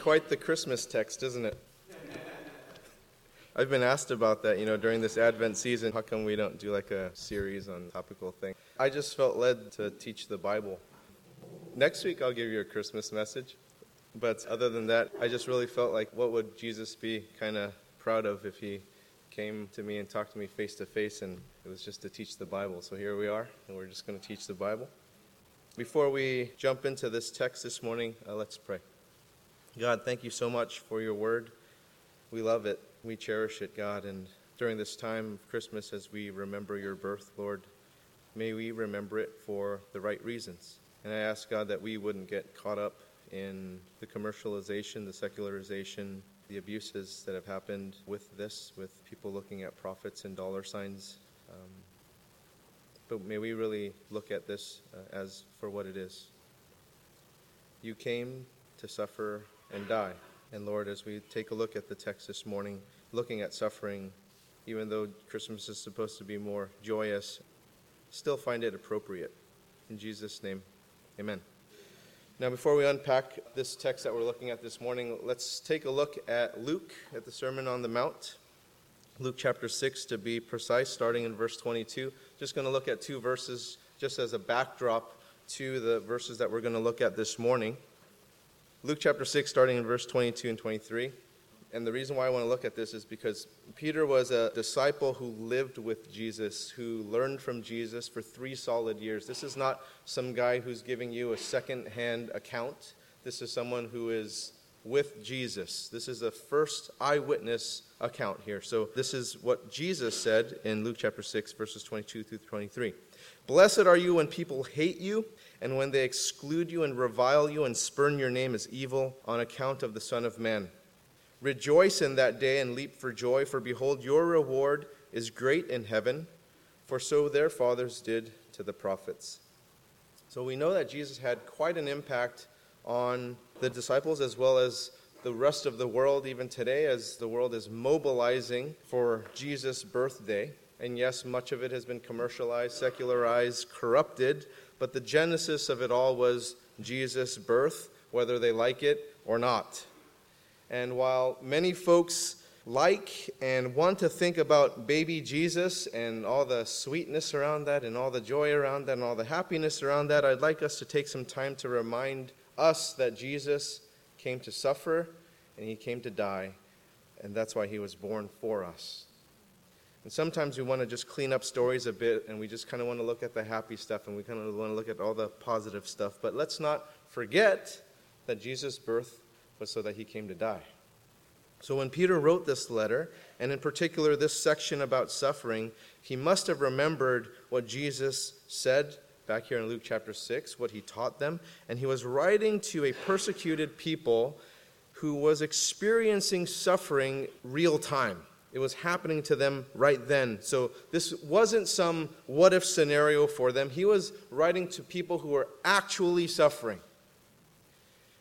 Quite the Christmas text, isn't it? I've been asked about that, you know, during this Advent season. How come we don't do like a series on topical things? I just felt led to teach the Bible. Next week, I'll give you a Christmas message. But other than that, I just really felt like what would Jesus be kind of proud of if he came to me and talked to me face to face and it was just to teach the Bible. So here we are, and we're just going to teach the Bible. Before we jump into this text this morning, uh, let's pray. God, thank you so much for your word. We love it. We cherish it, God. And during this time of Christmas, as we remember your birth, Lord, may we remember it for the right reasons. And I ask, God, that we wouldn't get caught up in the commercialization, the secularization, the abuses that have happened with this, with people looking at profits and dollar signs. Um, but may we really look at this uh, as for what it is. You came to suffer and die. And Lord, as we take a look at the text this morning, looking at suffering, even though Christmas is supposed to be more joyous, still find it appropriate. In Jesus' name, amen. Now, before we unpack this text that we're looking at this morning, let's take a look at Luke, at the Sermon on the Mount. Luke chapter 6, to be precise, starting in verse 22. Just going to look at two verses just as a backdrop to the verses that we're going to look at this morning. Luke chapter 6, starting in verse 22 and 23. And the reason why I want to look at this is because Peter was a disciple who lived with Jesus, who learned from Jesus for three solid years. This is not some guy who's giving you a second hand account. This is someone who is with Jesus. This is a first eyewitness account here. So, this is what Jesus said in Luke chapter 6, verses 22 through 23. Blessed are you when people hate you and when they exclude you and revile you and spurn your name as evil on account of the Son of Man. Rejoice in that day and leap for joy, for behold, your reward is great in heaven, for so their fathers did to the prophets. So we know that Jesus had quite an impact on the disciples as well as the rest of the world, even today, as the world is mobilizing for Jesus' birthday. And yes, much of it has been commercialized, secularized, corrupted but the genesis of it all was Jesus' birth, whether they like it or not. And while many folks like and want to think about baby Jesus and all the sweetness around that, and all the joy around that, and all the happiness around that, I'd like us to take some time to remind us that Jesus came to suffer and he came to die, and that's why he was born for us. And sometimes we want to just clean up stories a bit and we just kind of want to look at the happy stuff and we kind of want to look at all the positive stuff. But let's not forget that Jesus' birth was so that he came to die. So when Peter wrote this letter, and in particular this section about suffering, he must have remembered what Jesus said back here in Luke chapter 6, what he taught them. And he was writing to a persecuted people who was experiencing suffering real time. It was happening to them right then. So this wasn't some what if scenario for them. He was writing to people who were actually suffering.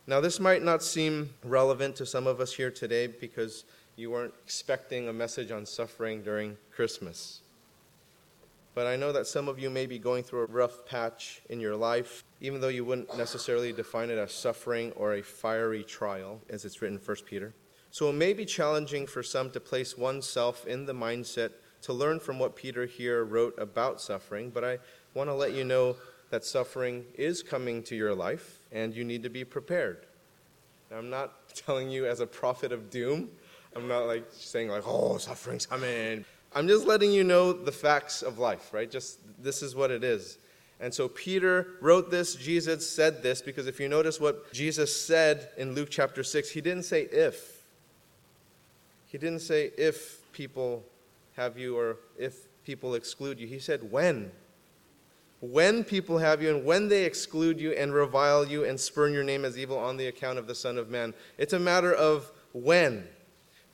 Now, this might not seem relevant to some of us here today because you weren't expecting a message on suffering during Christmas. But I know that some of you may be going through a rough patch in your life, even though you wouldn't necessarily define it as suffering or a fiery trial, as it's written in 1 Peter. So it may be challenging for some to place oneself in the mindset to learn from what Peter here wrote about suffering, but I want to let you know that suffering is coming to your life and you need to be prepared. Now, I'm not telling you as a prophet of doom. I'm not like saying like, oh, suffering's coming. I'm just letting you know the facts of life, right? Just this is what it is. And so Peter wrote this, Jesus said this, because if you notice what Jesus said in Luke chapter 6, he didn't say if. He didn't say if people have you or if people exclude you. He said when. When people have you and when they exclude you and revile you and spurn your name as evil on the account of the Son of Man. It's a matter of when.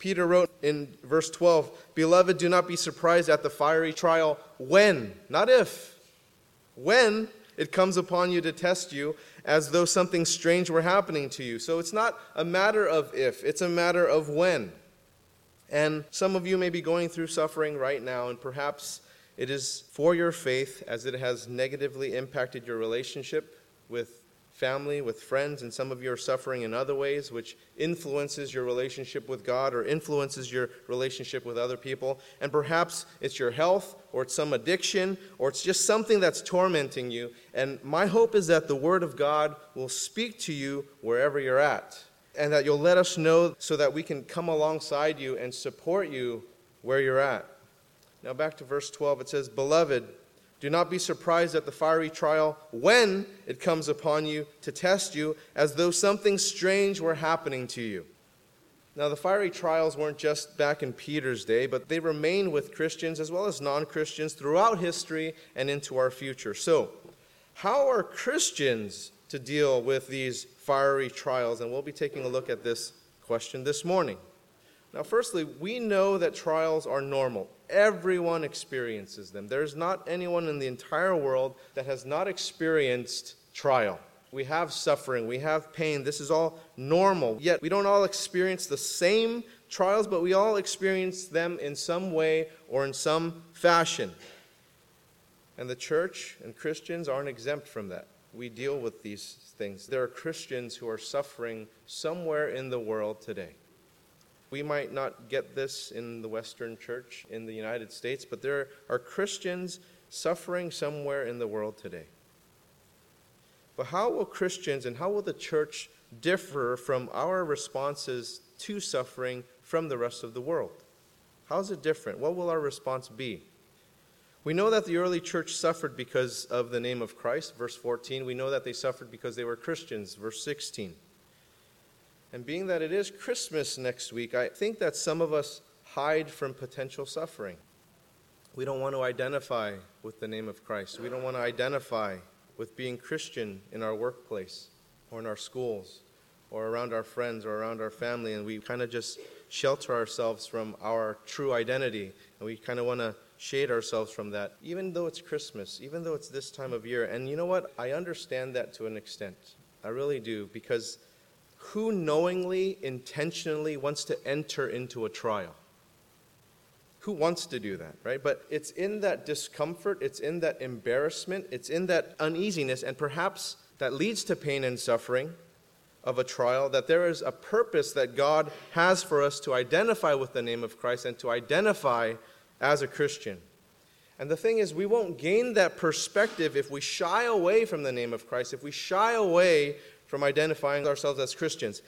Peter wrote in verse 12, Beloved, do not be surprised at the fiery trial when, not if, when it comes upon you to test you as though something strange were happening to you. So it's not a matter of if, it's a matter of when. And some of you may be going through suffering right now, and perhaps it is for your faith as it has negatively impacted your relationship with family, with friends, and some of you are suffering in other ways, which influences your relationship with God or influences your relationship with other people. And perhaps it's your health, or it's some addiction, or it's just something that's tormenting you. And my hope is that the Word of God will speak to you wherever you're at, and that you'll let us know so that we can come alongside you and support you where you're at. Now, back to verse 12, it says, Beloved, do not be surprised at the fiery trial when it comes upon you to test you, as though something strange were happening to you. Now, the fiery trials weren't just back in Peter's day, but they remain with Christians as well as non Christians throughout history and into our future. So, how are Christians to deal with these fiery trials? And we'll be taking a look at this question this morning. Now, firstly, we know that trials are normal. Everyone experiences them. There's not anyone in the entire world that has not experienced trial. We have suffering, we have pain. This is all normal. Yet we don't all experience the same trials, but we all experience them in some way or in some fashion. And the church and Christians aren't exempt from that. We deal with these things. There are Christians who are suffering somewhere in the world today. We might not get this in the Western church in the United States, but there are Christians suffering somewhere in the world today. But how will Christians and how will the church differ from our responses to suffering from the rest of the world? How is it different? What will our response be? We know that the early church suffered because of the name of Christ, verse 14. We know that they suffered because they were Christians, verse 16. And being that it is Christmas next week, I think that some of us hide from potential suffering. We don't want to identify with the name of Christ. We don't want to identify with being Christian in our workplace or in our schools or around our friends or around our family. And we kind of just shelter ourselves from our true identity. And we kind of want to shade ourselves from that, even though it's Christmas, even though it's this time of year. And you know what? I understand that to an extent. I really do, because who knowingly, intentionally wants to enter into a trial? Who wants to do that, right? But it's in that discomfort, it's in that embarrassment, it's in that uneasiness, and perhaps that leads to pain and suffering of a trial, that there is a purpose that God has for us to identify with the name of Christ and to identify as a Christian. And the thing is, we won't gain that perspective if we shy away from the name of Christ, if we shy away from identifying ourselves as Christians.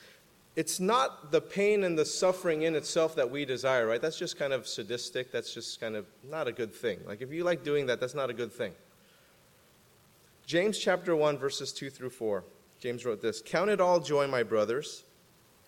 It's not the pain and the suffering in itself that we desire, right? That's just kind of sadistic. That's just kind of not a good thing. Like, if you like doing that, that's not a good thing. James chapter 1, verses 2 through 4. James wrote this Count it all joy, my brothers,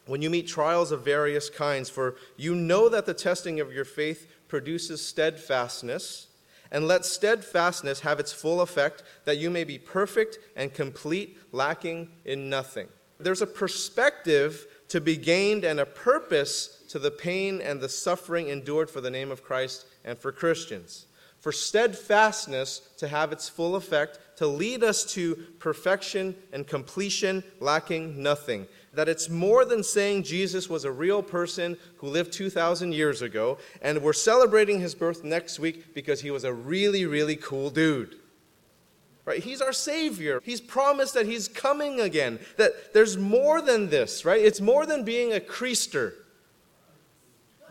when you meet trials of various kinds, for you know that the testing of your faith produces steadfastness and let steadfastness have its full effect, that you may be perfect and complete, lacking in nothing. There's a perspective to be gained and a purpose to the pain and the suffering endured for the name of Christ and for Christians. For steadfastness to have its full effect, to lead us to perfection and completion, lacking nothing that it's more than saying Jesus was a real person who lived 2,000 years ago, and we're celebrating his birth next week because he was a really, really cool dude. Right? He's our Savior. He's promised that He's coming again. That there's more than this, right? It's more than being a creaster.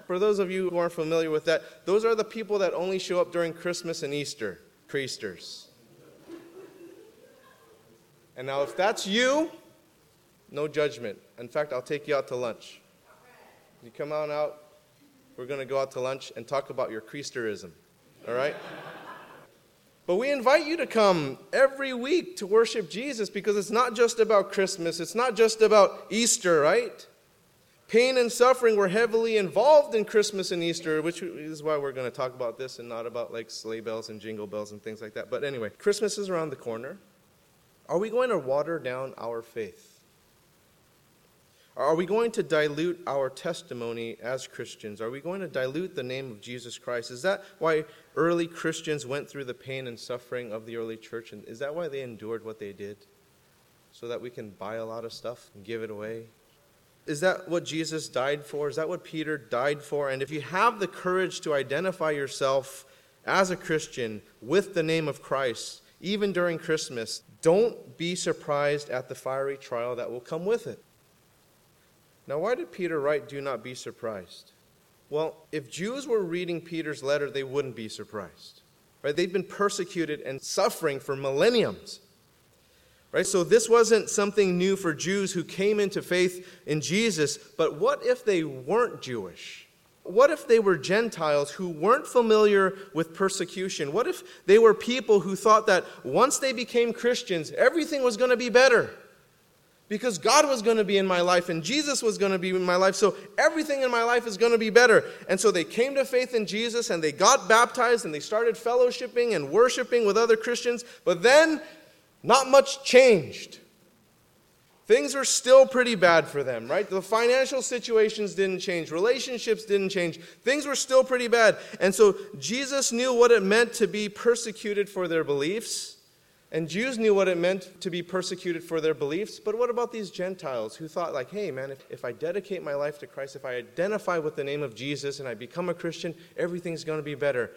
For those of you who aren't familiar with that, those are the people that only show up during Christmas and Easter. Creasters. And now, if that's you, no judgment. In fact, I'll take you out to lunch. You come on out. We're going to go out to lunch and talk about your Creasterism. All right? But we invite you to come every week to worship Jesus because it's not just about Christmas, it's not just about Easter, right? Pain and suffering were heavily involved in Christmas and Easter, which is why we're going to talk about this and not about like sleigh bells and jingle bells and things like that. But anyway, Christmas is around the corner. Are we going to water down our faith? Are we going to dilute our testimony as Christians? Are we going to dilute the name of Jesus Christ? Is that why early Christians went through the pain and suffering of the early church? And is that why they endured what they did? So that we can buy a lot of stuff and give it away? Is that what Jesus died for? Is that what Peter died for? And if you have the courage to identify yourself as a Christian with the name of Christ, even during Christmas, don't be surprised at the fiery trial that will come with it. Now, why did Peter write, Do not be surprised? Well, if Jews were reading Peter's letter, they wouldn't be surprised. Right? They've been persecuted and suffering for millenniums. Right? So this wasn't something new for Jews who came into faith in Jesus, but what if they weren't Jewish? What if they were Gentiles who weren't familiar with persecution? What if they were people who thought that once they became Christians, everything was going to be better? Because God was going to be in my life and Jesus was going to be in my life. So everything in my life is going to be better. And so they came to faith in Jesus and they got baptized and they started fellowshipping and worshiping with other Christians. But then not much changed. Things were still pretty bad for them, right? The financial situations didn't change, relationships didn't change. Things were still pretty bad. And so Jesus knew what it meant to be persecuted for their beliefs. And Jews knew what it meant to be persecuted for their beliefs, but what about these Gentiles who thought, like, hey, man, if, if I dedicate my life to Christ, if I identify with the name of Jesus and I become a Christian, everything's going to be better?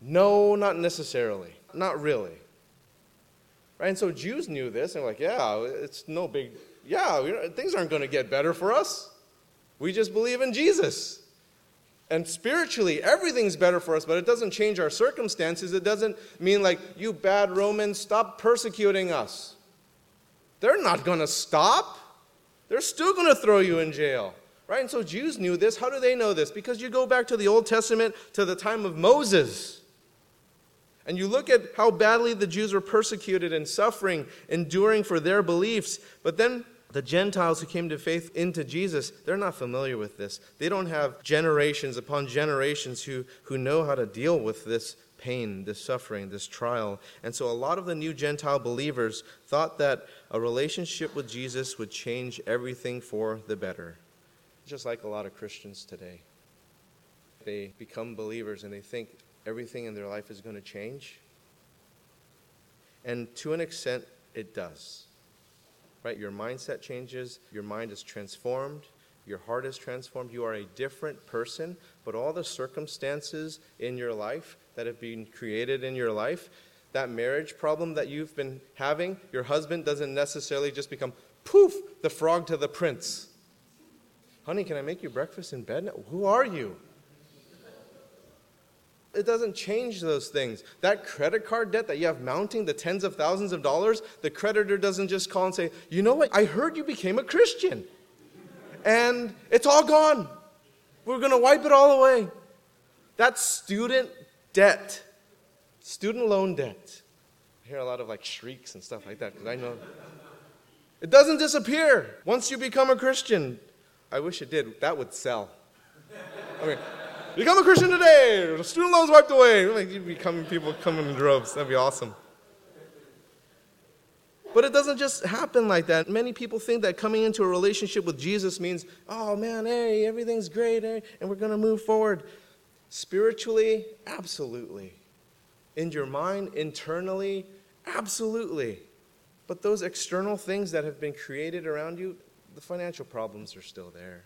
No, not necessarily. Not really. Right? And so Jews knew this, and like, yeah, it's no big, yeah, things aren't going to get better for us. We just believe in Jesus. And spiritually, everything's better for us, but it doesn't change our circumstances. It doesn't mean, like, you bad Romans, stop persecuting us. They're not going to stop. They're still going to throw you in jail. Right? And so Jews knew this. How do they know this? Because you go back to the Old Testament to the time of Moses. And you look at how badly the Jews were persecuted and suffering, enduring for their beliefs. But then the Gentiles who came to faith into Jesus, they're not familiar with this. They don't have generations upon generations who, who know how to deal with this pain, this suffering, this trial. And so a lot of the new Gentile believers thought that a relationship with Jesus would change everything for the better. Just like a lot of Christians today. They become believers and they think everything in their life is going to change. And to an extent, it does right? Your mindset changes, your mind is transformed, your heart is transformed, you are a different person, but all the circumstances in your life that have been created in your life, that marriage problem that you've been having, your husband doesn't necessarily just become poof, the frog to the prince. Honey, can I make you breakfast in bed? Who are you? It doesn't change those things. That credit card debt that you have mounting, the tens of thousands of dollars, the creditor doesn't just call and say, You know what? I heard you became a Christian. And it's all gone. We're going to wipe it all away. That's student debt, student loan debt. I hear a lot of like shrieks and stuff like that because I know it doesn't disappear once you become a Christian. I wish it did. That would sell. Okay. Become a Christian today. Student loans wiped away. Like you become people coming in droves. That'd be awesome. But it doesn't just happen like that. Many people think that coming into a relationship with Jesus means, oh man, hey, everything's great, and we're going to move forward. Spiritually, absolutely. In your mind, internally, absolutely. But those external things that have been created around you, the financial problems are still there.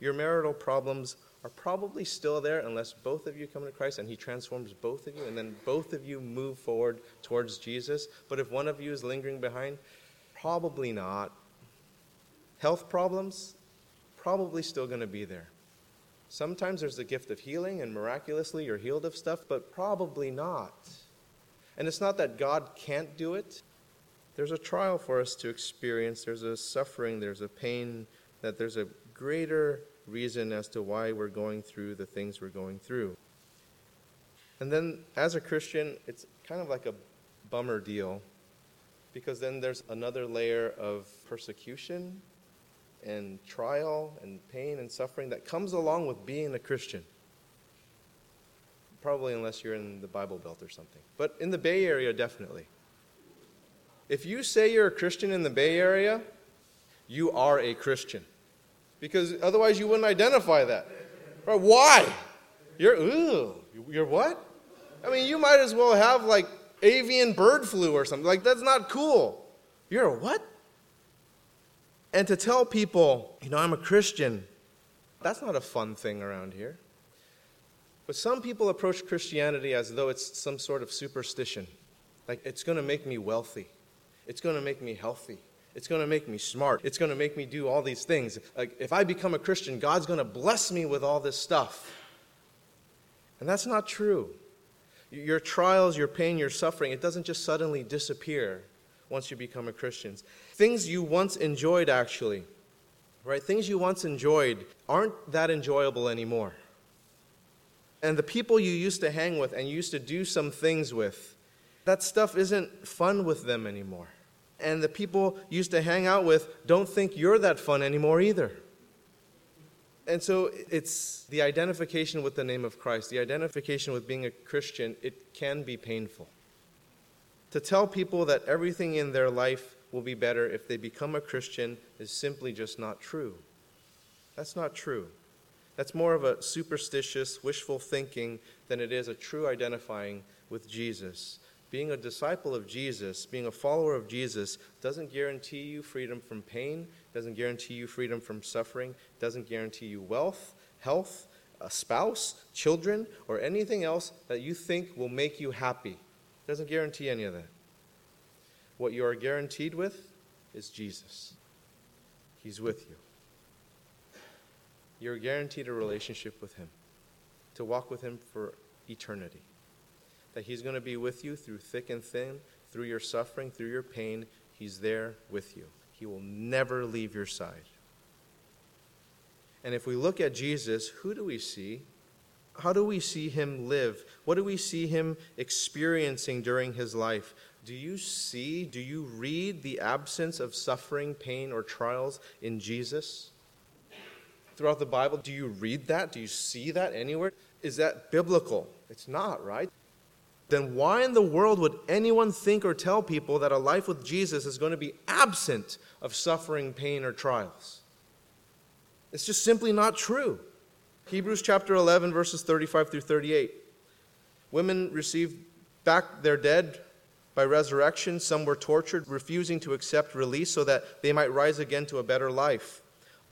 Your marital problems are probably still there unless both of you come to Christ and He transforms both of you, and then both of you move forward towards Jesus. But if one of you is lingering behind, probably not. Health problems, probably still going to be there. Sometimes there's the gift of healing, and miraculously you're healed of stuff, but probably not. And it's not that God can't do it. There's a trial for us to experience, there's a suffering, there's a pain, that there's a greater reason as to why we're going through the things we're going through. And then, as a Christian, it's kind of like a bummer deal because then there's another layer of persecution and trial and pain and suffering that comes along with being a Christian. Probably unless you're in the Bible Belt or something. But in the Bay Area, definitely. If you say you're a Christian in the Bay Area, you are a Christian. Because otherwise you wouldn't identify that. Right? Why? You're, ooh, you're what? I mean, you might as well have like avian bird flu or something. Like, that's not cool. You're a what? And to tell people, you know, I'm a Christian, that's not a fun thing around here. But some people approach Christianity as though it's some sort of superstition. Like, it's going to make me wealthy, it's going to make me healthy. It's going to make me smart. It's going to make me do all these things. Like, if I become a Christian, God's going to bless me with all this stuff. And that's not true. Your trials, your pain, your suffering, it doesn't just suddenly disappear once you become a Christian. Things you once enjoyed, actually, right? Things you once enjoyed aren't that enjoyable anymore. And the people you used to hang with and used to do some things with, that stuff isn't fun with them anymore and the people used to hang out with don't think you're that fun anymore either. And so it's the identification with the name of Christ, the identification with being a Christian, it can be painful. To tell people that everything in their life will be better if they become a Christian is simply just not true. That's not true. That's more of a superstitious, wishful thinking than it is a true identifying with Jesus being a disciple of Jesus, being a follower of Jesus, doesn't guarantee you freedom from pain, doesn't guarantee you freedom from suffering, doesn't guarantee you wealth, health, a spouse, children, or anything else that you think will make you happy. Doesn't guarantee any of that. What you are guaranteed with is Jesus. He's with you. You're guaranteed a relationship with Him, to walk with Him for eternity that He's going to be with you through thick and thin, through your suffering, through your pain. He's there with you. He will never leave your side. And if we look at Jesus, who do we see? How do we see him live? What do we see him experiencing during his life? Do you see, do you read the absence of suffering, pain, or trials in Jesus? Throughout the Bible, do you read that? Do you see that anywhere? Is that biblical? It's not, right? Then why in the world would anyone think or tell people that a life with Jesus is going to be absent of suffering, pain, or trials? It's just simply not true. Hebrews chapter 11, verses 35 through 38. Women received back their dead by resurrection. Some were tortured, refusing to accept release so that they might rise again to a better life.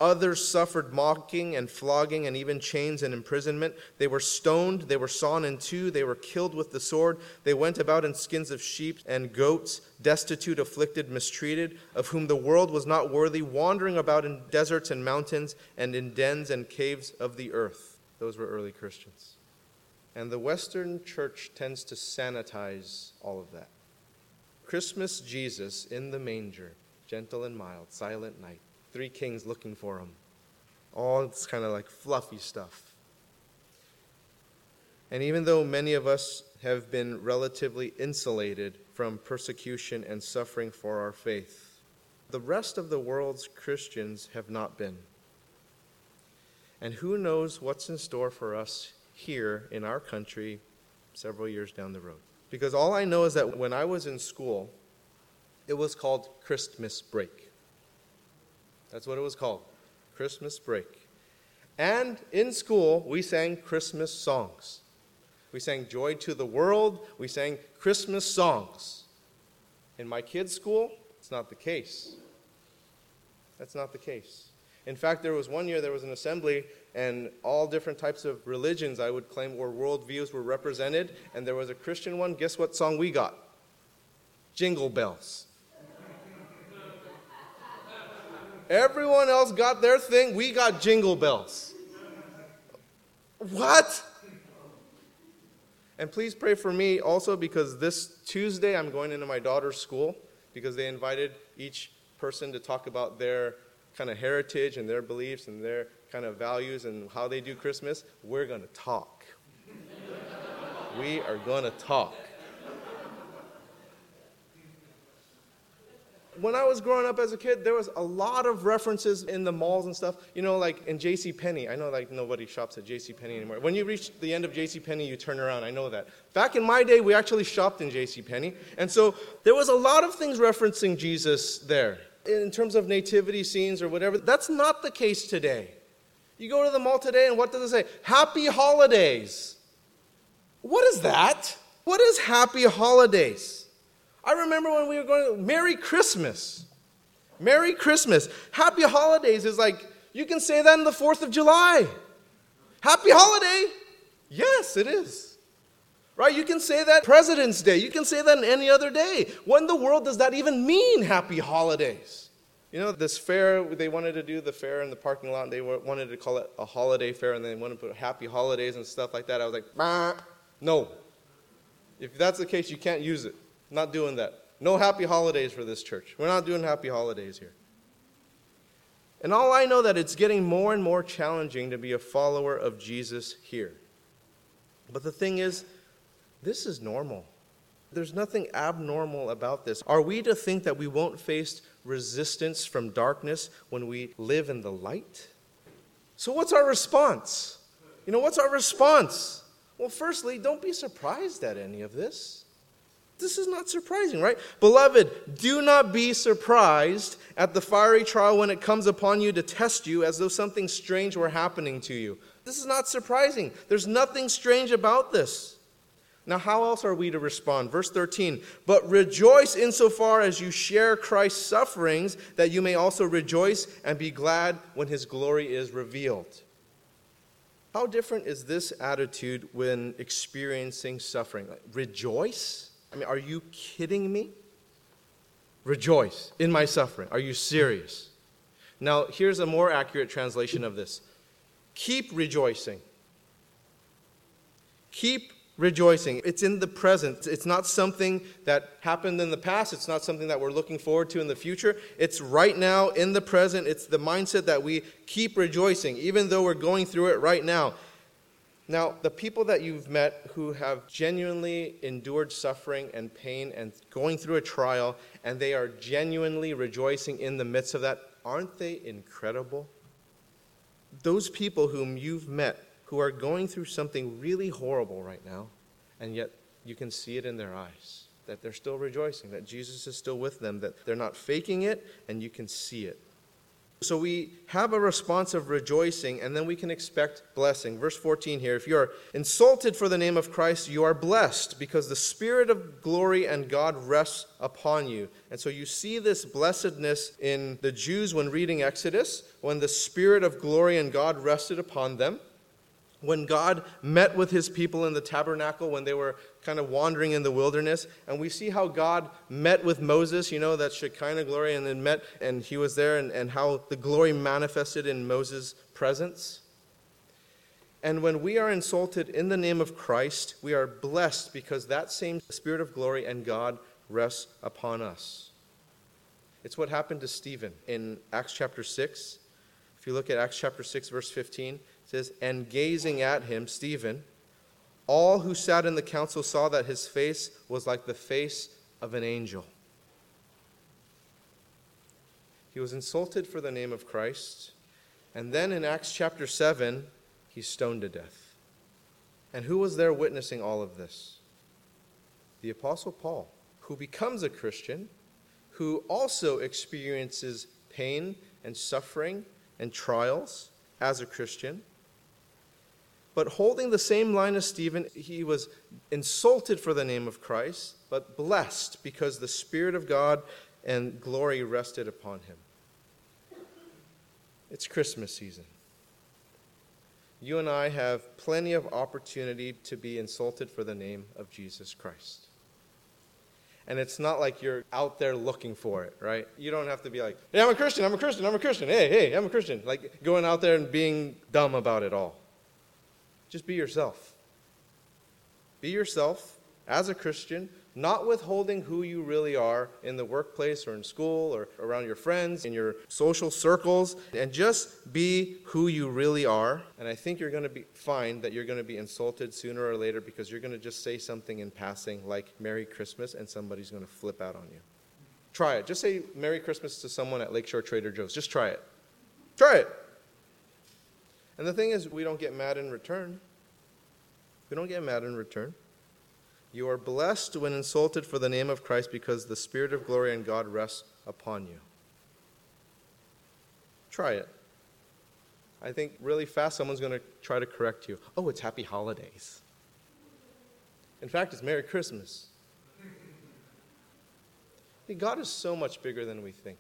Others suffered mocking and flogging and even chains and imprisonment. They were stoned, they were sawn in two, they were killed with the sword. They went about in skins of sheep and goats, destitute, afflicted, mistreated, of whom the world was not worthy, wandering about in deserts and mountains and in dens and caves of the earth. Those were early Christians. And the Western church tends to sanitize all of that. Christmas Jesus in the manger, gentle and mild, silent night three kings looking for him. All this kind of like fluffy stuff. And even though many of us have been relatively insulated from persecution and suffering for our faith, the rest of the world's Christians have not been. And who knows what's in store for us here in our country several years down the road. Because all I know is that when I was in school, it was called Christmas break. That's what it was called Christmas break. And in school, we sang Christmas songs. We sang Joy to the World. We sang Christmas songs. In my kids' school, it's not the case. That's not the case. In fact, there was one year there was an assembly, and all different types of religions, I would claim, or worldviews were represented, and there was a Christian one. Guess what song we got? Jingle Bells. Everyone else got their thing. We got jingle bells. What? And please pray for me also because this Tuesday I'm going into my daughter's school because they invited each person to talk about their kind of heritage and their beliefs and their kind of values and how they do Christmas, we're going to talk. we are going to talk. When I was growing up as a kid, there was a lot of references in the malls and stuff. You know, like in J.C. Penney. I know like nobody shops at J.C. Penney anymore. When you reach the end of J.C. Penney, you turn around. I know that. Back in my day, we actually shopped in J.C. Penney, and so there was a lot of things referencing Jesus there in terms of nativity scenes or whatever. That's not the case today. You go to the mall today, and what does it say? Happy holidays. What is that? What is happy holidays? I remember when we were going, Merry Christmas. Merry Christmas. Happy holidays is like, you can say that on the 4th of July. Happy holiday. Yes, it is. Right? You can say that President's Day. You can say that on any other day. What in the world does that even mean happy holidays? You know, this fair, they wanted to do the fair in the parking lot, and they wanted to call it a holiday fair, and they wanted to put happy holidays and stuff like that. I was like, bah, no. If that's the case, you can't use it. Not doing that. No happy holidays for this church. We're not doing happy holidays here. And all I know that it's getting more and more challenging to be a follower of Jesus here. But the thing is, this is normal. There's nothing abnormal about this. Are we to think that we won't face resistance from darkness when we live in the light? So, what's our response? You know, what's our response? Well, firstly, don't be surprised at any of this. This is not surprising, right? Beloved, do not be surprised at the fiery trial when it comes upon you to test you as though something strange were happening to you. This is not surprising. There's nothing strange about this. Now, how else are we to respond? Verse 13, but rejoice insofar as you share Christ's sufferings, that you may also rejoice and be glad when his glory is revealed. How different is this attitude when experiencing suffering? Rejoice? I mean, are you kidding me? Rejoice in my suffering. Are you serious? Now, here's a more accurate translation of this keep rejoicing. Keep rejoicing. It's in the present. It's not something that happened in the past. It's not something that we're looking forward to in the future. It's right now in the present. It's the mindset that we keep rejoicing, even though we're going through it right now. Now, the people that you've met who have genuinely endured suffering and pain and going through a trial, and they are genuinely rejoicing in the midst of that, aren't they incredible? Those people whom you've met who are going through something really horrible right now, and yet you can see it in their eyes that they're still rejoicing, that Jesus is still with them, that they're not faking it, and you can see it. So we have a response of rejoicing, and then we can expect blessing. Verse 14 here if you are insulted for the name of Christ, you are blessed because the Spirit of glory and God rests upon you. And so you see this blessedness in the Jews when reading Exodus, when the Spirit of glory and God rested upon them when God met with his people in the tabernacle when they were kind of wandering in the wilderness. And we see how God met with Moses, you know, that Shekinah glory, and then met, and he was there, and, and how the glory manifested in Moses' presence. And when we are insulted in the name of Christ, we are blessed because that same Spirit of glory and God rests upon us. It's what happened to Stephen in Acts chapter 6. If you look at Acts chapter 6, verse 15, says, And gazing at him, Stephen, all who sat in the council saw that his face was like the face of an angel. He was insulted for the name of Christ. And then in Acts chapter 7, he's stoned to death. And who was there witnessing all of this? The Apostle Paul, who becomes a Christian, who also experiences pain and suffering and trials as a Christian. But holding the same line as Stephen, he was insulted for the name of Christ, but blessed because the Spirit of God and glory rested upon him. It's Christmas season. You and I have plenty of opportunity to be insulted for the name of Jesus Christ. And it's not like you're out there looking for it, right? You don't have to be like, hey, I'm a Christian, I'm a Christian, I'm a Christian, hey, hey, I'm a Christian. Like going out there and being dumb about it all. Just be yourself. Be yourself as a Christian not withholding who you really are in the workplace or in school or around your friends, in your social circles, and just be who you really are. And I think you're going to be, find that you're going to be insulted sooner or later because you're going to just say something in passing like Merry Christmas and somebody's going to flip out on you. Try it. Just say Merry Christmas to someone at Lakeshore Trader Joe's. Just try it. Try it. And the thing is, we don't get mad in return. We don't get mad in return. You are blessed when insulted for the name of Christ because the Spirit of glory and God rests upon you. Try it. I think really fast someone's going to try to correct you. Oh, it's happy holidays. In fact, it's Merry Christmas. God is so much bigger than we think.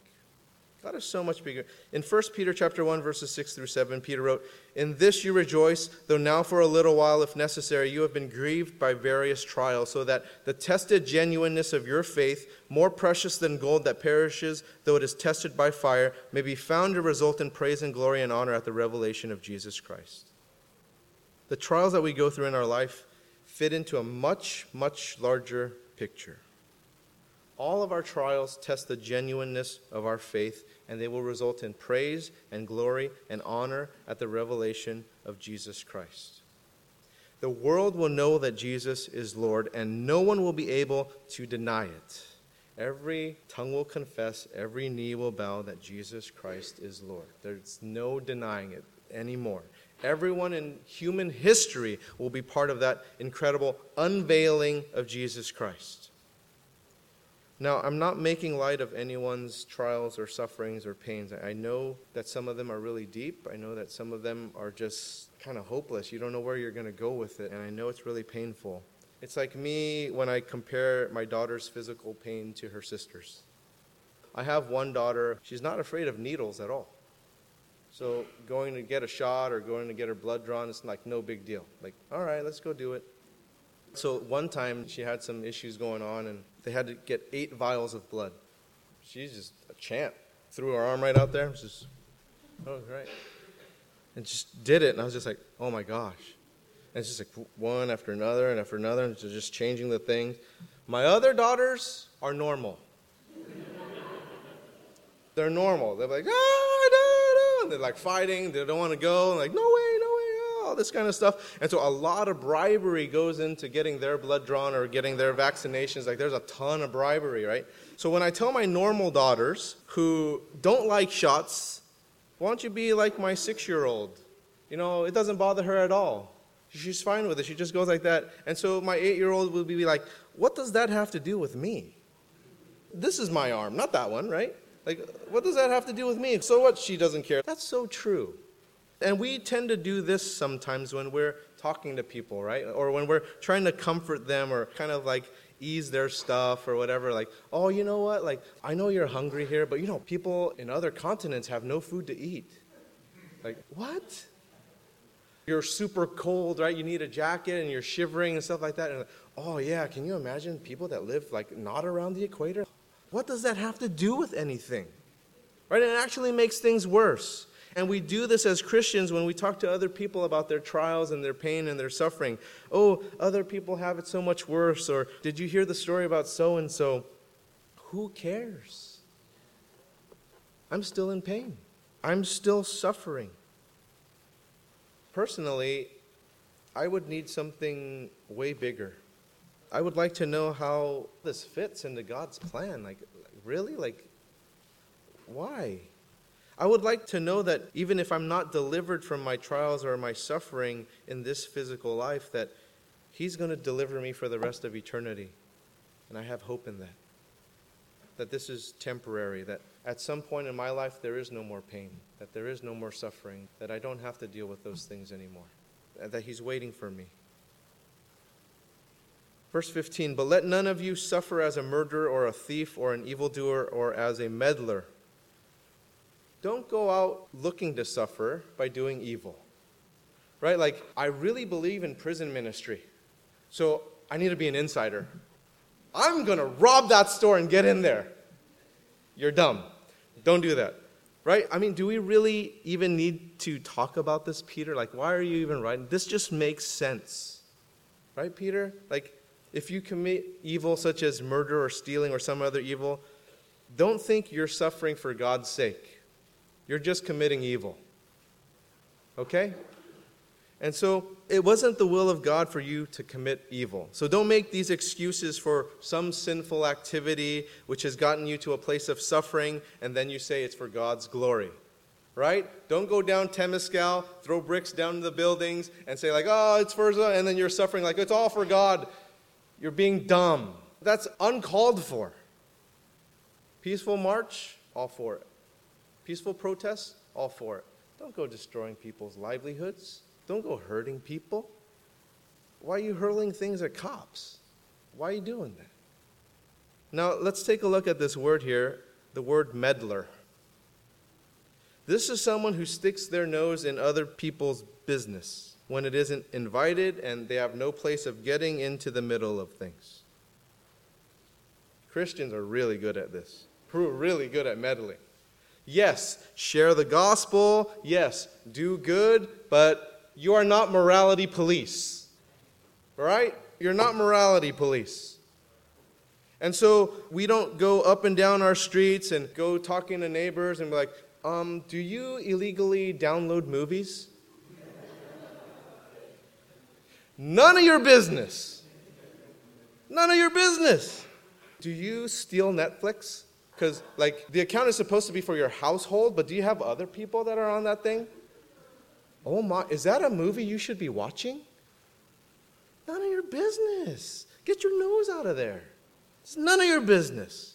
God is so much bigger. In 1 Peter chapter 1 verses 6 through 7, Peter wrote, "In this you rejoice, though now for a little while if necessary you have been grieved by various trials, so that the tested genuineness of your faith, more precious than gold that perishes though it is tested by fire, may be found to result in praise and glory and honor at the revelation of Jesus Christ." The trials that we go through in our life fit into a much much larger picture. All of our trials test the genuineness of our faith, and they will result in praise and glory and honor at the revelation of Jesus Christ. The world will know that Jesus is Lord, and no one will be able to deny it. Every tongue will confess, every knee will bow that Jesus Christ is Lord. There's no denying it anymore. Everyone in human history will be part of that incredible unveiling of Jesus Christ. Now, I'm not making light of anyone's trials or sufferings or pains. I know that some of them are really deep. I know that some of them are just kind of hopeless. You don't know where you're going to go with it, and I know it's really painful. It's like me when I compare my daughter's physical pain to her sister's. I have one daughter, she's not afraid of needles at all. So going to get a shot or going to get her blood drawn, it's like no big deal. Like, all right, let's go do it. So one time she had some issues going on, and they had to get eight vials of blood. She's just a champ. Threw her arm right out there. Just, oh, right. And just did it. And I was just like, oh my gosh. And it's just like one after another and after another, and just changing the things. My other daughters are normal. They're normal. They're like, ah, no, no. They're like fighting. They don't want to go. And like, no way, all this kind of stuff. And so a lot of bribery goes into getting their blood drawn or getting their vaccinations. Like there's a ton of bribery, right? So when I tell my normal daughters who don't like shots, why don't you be like my six year old? You know, it doesn't bother her at all. She's fine with it. She just goes like that. And so my eight year old will be like, what does that have to do with me? This is my arm, not that one, right? Like, what does that have to do with me? So what? She doesn't care. That's so true. And we tend to do this sometimes when we're talking to people, right? Or when we're trying to comfort them or kind of like ease their stuff or whatever. Like, oh, you know what? Like, I know you're hungry here, but you know, people in other continents have no food to eat. Like, what? You're super cold, right? You need a jacket and you're shivering and stuff like that. And, oh, yeah, can you imagine people that live like not around the equator? What does that have to do with anything? Right? It actually makes things worse. And we do this as Christians when we talk to other people about their trials and their pain and their suffering. Oh, other people have it so much worse. Or did you hear the story about so and so? Who cares? I'm still in pain, I'm still suffering. Personally, I would need something way bigger. I would like to know how this fits into God's plan. Like, really? Like, why? I would like to know that even if I'm not delivered from my trials or my suffering in this physical life, that He's going to deliver me for the rest of eternity. And I have hope in that. That this is temporary, that at some point in my life there is no more pain, that there is no more suffering, that I don't have to deal with those things anymore, uh, that He's waiting for me. Verse 15, but let none of you suffer as a murderer or a thief or an evildoer or as a meddler don't go out looking to suffer by doing evil. Right? Like, I really believe in prison ministry. So I need to be an insider. I'm going to rob that store and get in there. You're dumb. Don't do that. Right? I mean, do we really even need to talk about this, Peter? Like, why are you even writing? This just makes sense. Right, Peter? Like, if you commit evil such as murder or stealing or some other evil, don't think you're suffering for God's sake. You're just committing evil. Okay? And so it wasn't the will of God for you to commit evil. So don't make these excuses for some sinful activity which has gotten you to a place of suffering and then you say it's for God's glory. Right? Don't go down Temescal, throw bricks down the buildings and say like, "Oh, it's for and then you're suffering like it's all for God. You're being dumb. That's uncalled for. Peaceful march, all for it. Peaceful protests, all for it. Don't go destroying people's livelihoods. Don't go hurting people. Why are you hurling things at cops? Why are you doing that? Now, let's take a look at this word here the word meddler. This is someone who sticks their nose in other people's business when it isn't invited and they have no place of getting into the middle of things. Christians are really good at this. We're really good at meddling. Yes, share the gospel. Yes, do good, but you are not morality police. Right? You're not morality police. And so we don't go up and down our streets and go talking to neighbors and be like, um, do you illegally download movies? None of your business. None of your business. Do you steal Netflix? Because, like, the account is supposed to be for your household, but do you have other people that are on that thing? Oh my, is that a movie you should be watching? None of your business. Get your nose out of there. It's none of your business.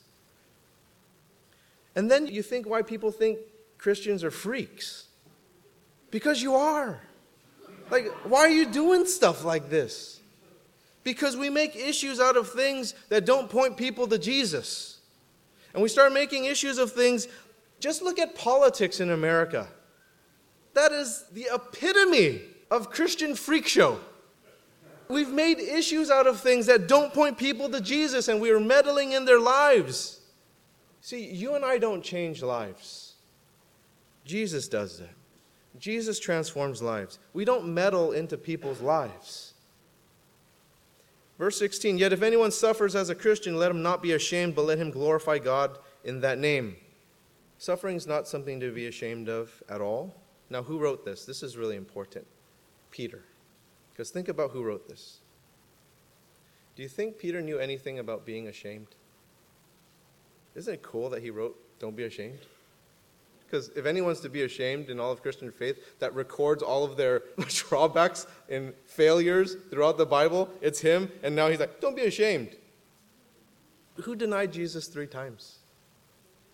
And then you think why people think Christians are freaks. Because you are. Like, why are you doing stuff like this? Because we make issues out of things that don't point people to Jesus. And we start making issues of things. Just look at politics in America. That is the epitome of Christian freak show. We've made issues out of things that don't point people to Jesus, and we are meddling in their lives. See, you and I don't change lives. Jesus does that. Jesus transforms lives. We don't meddle into people's lives. Verse 16 Yet if anyone suffers as a Christian, let him not be ashamed, but let him glorify God in that name. Suffering is not something to be ashamed of at all. Now, who wrote this? This is really important. Peter. Because think about who wrote this. Do you think Peter knew anything about being ashamed? Isn't it cool that he wrote, Don't be ashamed? Because if anyone's to be ashamed in all of Christian faith that records all of their drawbacks and failures throughout the Bible, it's him. And now he's like, don't be ashamed. Who denied Jesus three times?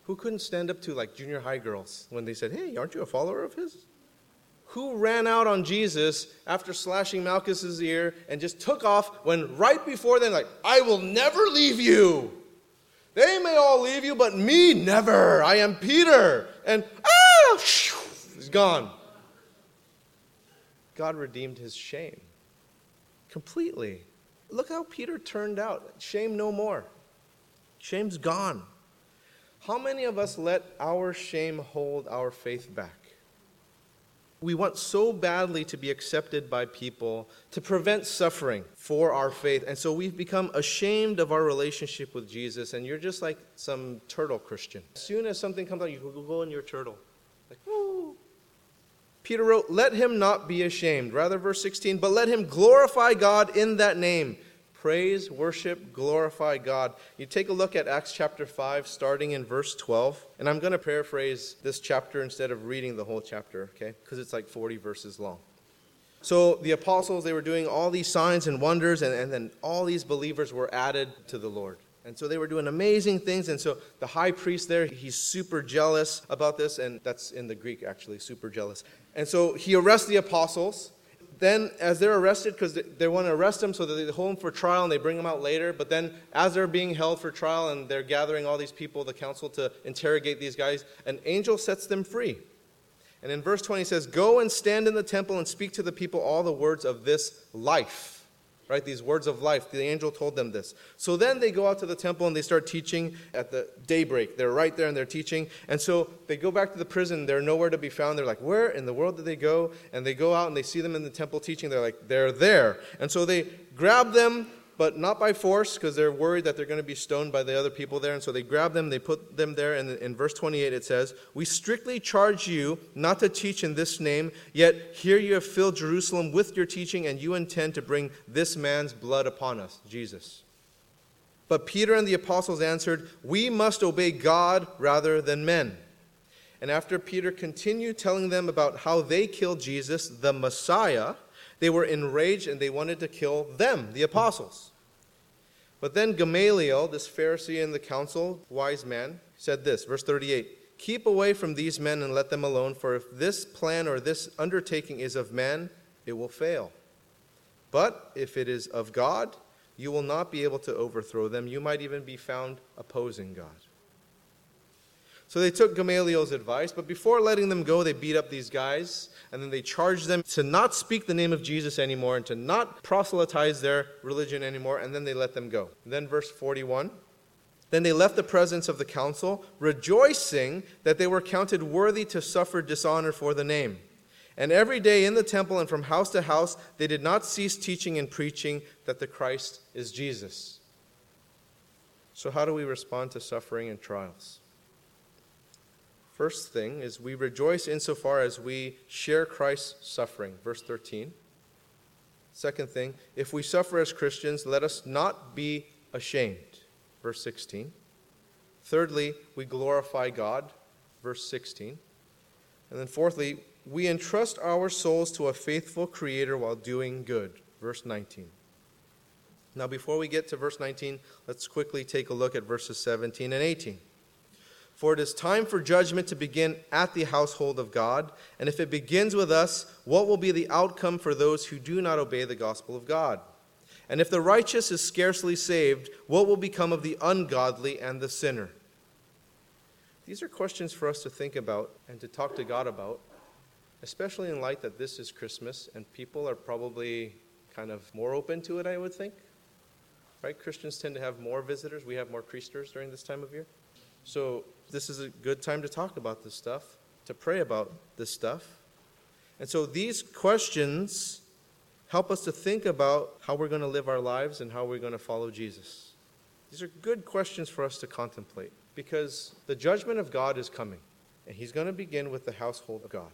Who couldn't stand up to like junior high girls when they said, hey, aren't you a follower of his? Who ran out on Jesus after slashing Malchus's ear and just took off when right before then, like, I will never leave you. They may all leave you, but me never. I am Peter. And ah, he's gone. God redeemed his shame completely. Look how Peter turned out. Shame no more. Shame's gone. How many of us let our shame hold our faith back? We want so badly to be accepted by people to prevent suffering for our faith. And so we've become ashamed of our relationship with Jesus, and you're just like some turtle Christian. As soon as something comes out, you go in your turtle. Like, woo. Peter wrote, Let him not be ashamed. Rather, verse 16, but let him glorify God in that name praise, worship, glorify God. You take a look at Acts chapter 5, starting in verse 12. And I'm going to paraphrase this chapter instead of reading the whole chapter, okay? Because it's like 40 verses long. So the apostles, they were doing all these signs and wonders, and, and then all these believers were added to the Lord. And so they were doing amazing things. And so the high priest there, he's super jealous about this. And that's in the Greek, actually, super jealous. And so he arrests the apostles then as they're arrested because they, they, want to arrest them so that they hold them for trial and they bring them out later but then as they're being held for trial and they're gathering all these people the council to interrogate these guys an angel sets them free. And in verse 20 he says go and stand in the temple and speak to the people all the words of this life right? These words of life. The angel told them this. So then they go out to the temple and they start teaching at the daybreak. They're right there and they're teaching. And so they go back to the prison. They're nowhere to be found. They're like, where in the world did they go? And they go out and they see them in the temple teaching. They're like, they're there. And so they grab them, but not by force because they're worried that they're going to be stoned by the other people there. And so they grab them, they put them there. And in verse 28, it says, We strictly charge you not to teach in this name, yet here you have filled Jerusalem with your teaching, and you intend to bring this man's blood upon us, Jesus. But Peter and the apostles answered, We must obey God rather than men. And after Peter continued telling them about how they killed Jesus, the Messiah, they were enraged and they wanted to kill them, the apostles. But then Gamaliel, this Pharisee in the council, wise man, said this, verse 38 Keep away from these men and let them alone, for if this plan or this undertaking is of man, it will fail. But if it is of God, you will not be able to overthrow them. You might even be found opposing God. So they took Gamaliel's advice, but before letting them go, they beat up these guys, and then they charged them to not speak the name of Jesus anymore and to not proselytize their religion anymore, and then they let them go. then, verse 41 Then they left the presence of the council, rejoicing that they were counted worthy to suffer dishonor for the name. And every day in the temple and from house to house, they did not cease teaching and preaching that the Christ is Jesus. So, how do we respond to suffering and trials? First thing is we rejoice insofar as we share Christ's suffering. Verse 13. Second thing, if we suffer as Christians, let us not be ashamed. Verse 16. Thirdly, we glorify God. Verse 16. And then fourthly, we entrust our souls to a faithful Creator while doing good. Verse 19. Now, before we get to verse 19, let's quickly take a look at verses 17 and 18. For it is time for judgment to begin at the household of God. And if it begins with us, what will be the outcome for those who do not obey the gospel of God? And if the righteous is scarcely saved, what will become of the ungodly and the sinner? These are questions for us to think about and to talk to God about, especially in light that this is Christmas and people are probably kind of more open to it, I would think. Right? Christians tend to have more visitors. We have more creasters during this time of year. So this is a good time to talk about this stuff, to pray about this stuff. And so these questions help us to think about how we're going to live our lives and how we're going to follow Jesus. These are good questions for us to contemplate because the judgment of God is coming, and He's going to begin with the household of God.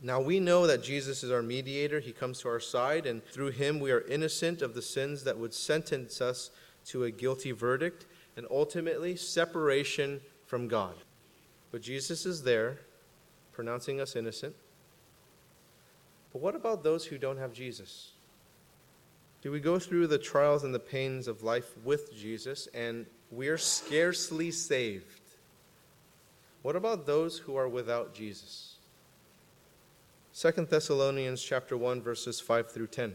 Now we know that Jesus is our mediator. He comes to our side, and through him we are innocent of the sins that would sentence us to a guilty verdict and ultimately separation from God. But Jesus is there, pronouncing us innocent. But what about those who don't have Jesus? Do we go through the trials and the pains of life with Jesus and we're scarcely saved? What about those who are without Jesus? 2 Thessalonians chapter 1 verses 5 through 10.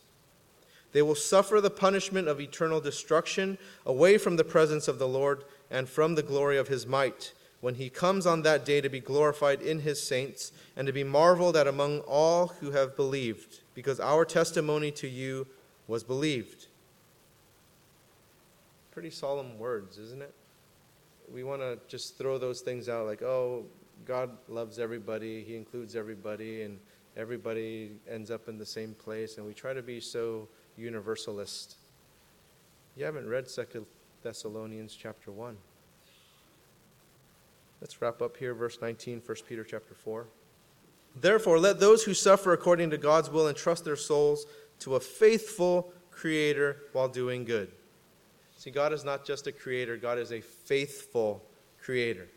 They will suffer the punishment of eternal destruction away from the presence of the Lord and from the glory of his might, when he comes on that day to be glorified in his saints and to be marveled at among all who have believed, because our testimony to you was believed. Pretty solemn words, isn't it? We want to just throw those things out like, oh, God loves everybody, He includes everybody, and everybody ends up in the same place. And we try to be so universalist. You haven't read Second Thessalonians chapter 1. Let's wrap up here, verse 19, 1 Peter chapter 4. Therefore, let those who suffer according to God's will entrust their souls to a faithful Creator while doing good. See, God is not just a creator, God is a faithful creator.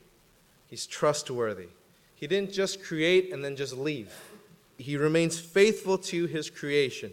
He's trustworthy. He didn't just create and then just leave, He remains faithful to His creation.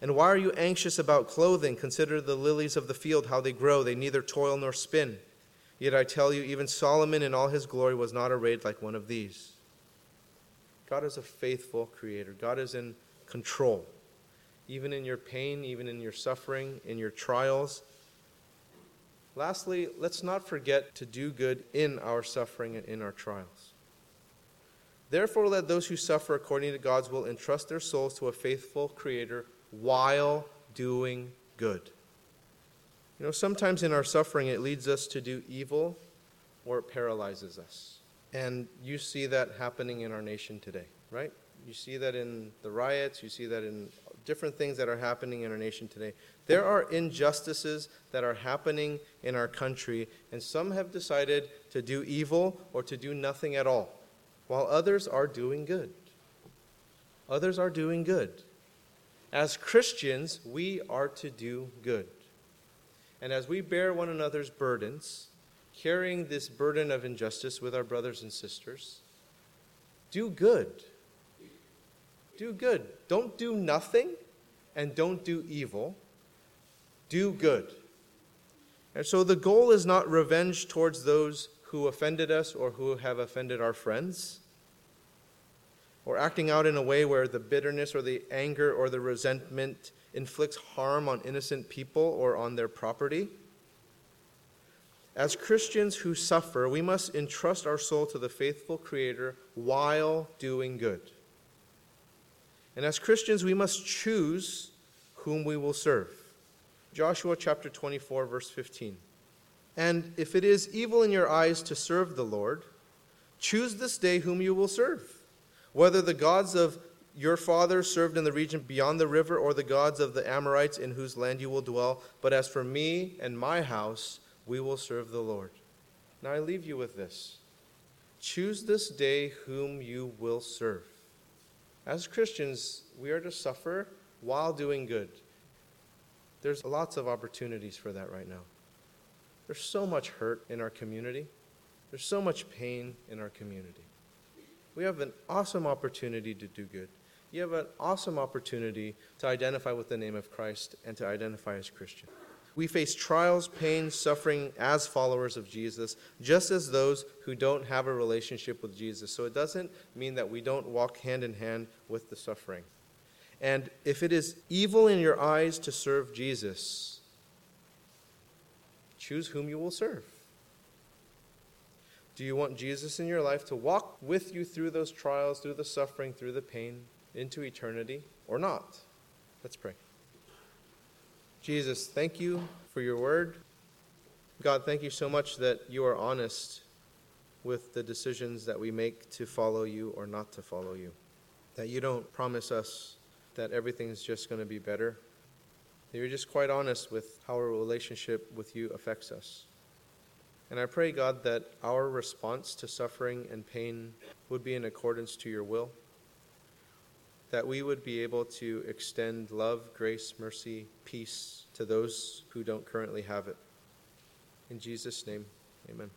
And why are you anxious about clothing? Consider the lilies of the field, how they grow. They neither toil nor spin. Yet I tell you, even Solomon in all his glory was not arrayed like one of these. God is a faithful creator, God is in control. Even in your pain, even in your suffering, in your trials. Lastly, let's not forget to do good in our suffering and in our trials. Therefore, let those who suffer according to God's will entrust their souls to a faithful Creator while doing good. You know, sometimes in our suffering, it leads us to do evil or it paralyzes us. And you see that happening in our nation today, right? You see that in the riots, you see that in different things that are happening in our nation today. There are injustices that are happening in our country, and some have decided to do evil or to do nothing at all, while others are doing good. Others are doing good. As Christians, we are to do good. And as we bear one another's burdens, carrying this burden of injustice with our brothers and sisters, do good. Do good. Don't do nothing and don't do evil. Do good. And so the goal is not revenge towards those who offended us or who have offended our friends or acting out in a way where the bitterness or the anger or the resentment inflicts harm on innocent people or on their property. As Christians who suffer, we must entrust our soul to the faithful Creator while doing good. And as Christians, we must choose whom we will serve. Joshua chapter 24, verse 15. And if it is evil in your eyes to serve the Lord, choose this day whom you will serve whether the gods of your fathers served in the region beyond the river, or the gods of the Amorites in whose land you will dwell. But as for me and my house, we will serve the Lord. Now I leave you with this choose this day whom you will serve. As Christians, we are to suffer while doing good. There's lots of opportunities for that right now. There's so much hurt in our community, there's so much pain in our community. We have an awesome opportunity to do good. You have an awesome opportunity to identify with the name of Christ and to identify as Christian. We face trials, pain, suffering as followers of Jesus, just as those who don't have a relationship with Jesus. So it doesn't mean that we don't walk hand in hand with the suffering. And if it is evil in your eyes to serve Jesus, choose whom you will serve. Do you want Jesus in your life to walk with you through those trials, through the suffering, through the pain, into eternity, or not? Let's pray. Jesus, thank you for your word. God, thank you so much that you are honest with the decisions that we make to follow you or not to follow you. That you don't promise us that everything's just going to be better. That you're just quite honest with how our relationship with you affects us. And I pray, God, that our response to suffering and pain would be in accordance to your will, that we would be able to extend love, grace, mercy, peace to those who don't currently have it. In Jesus' name, amen.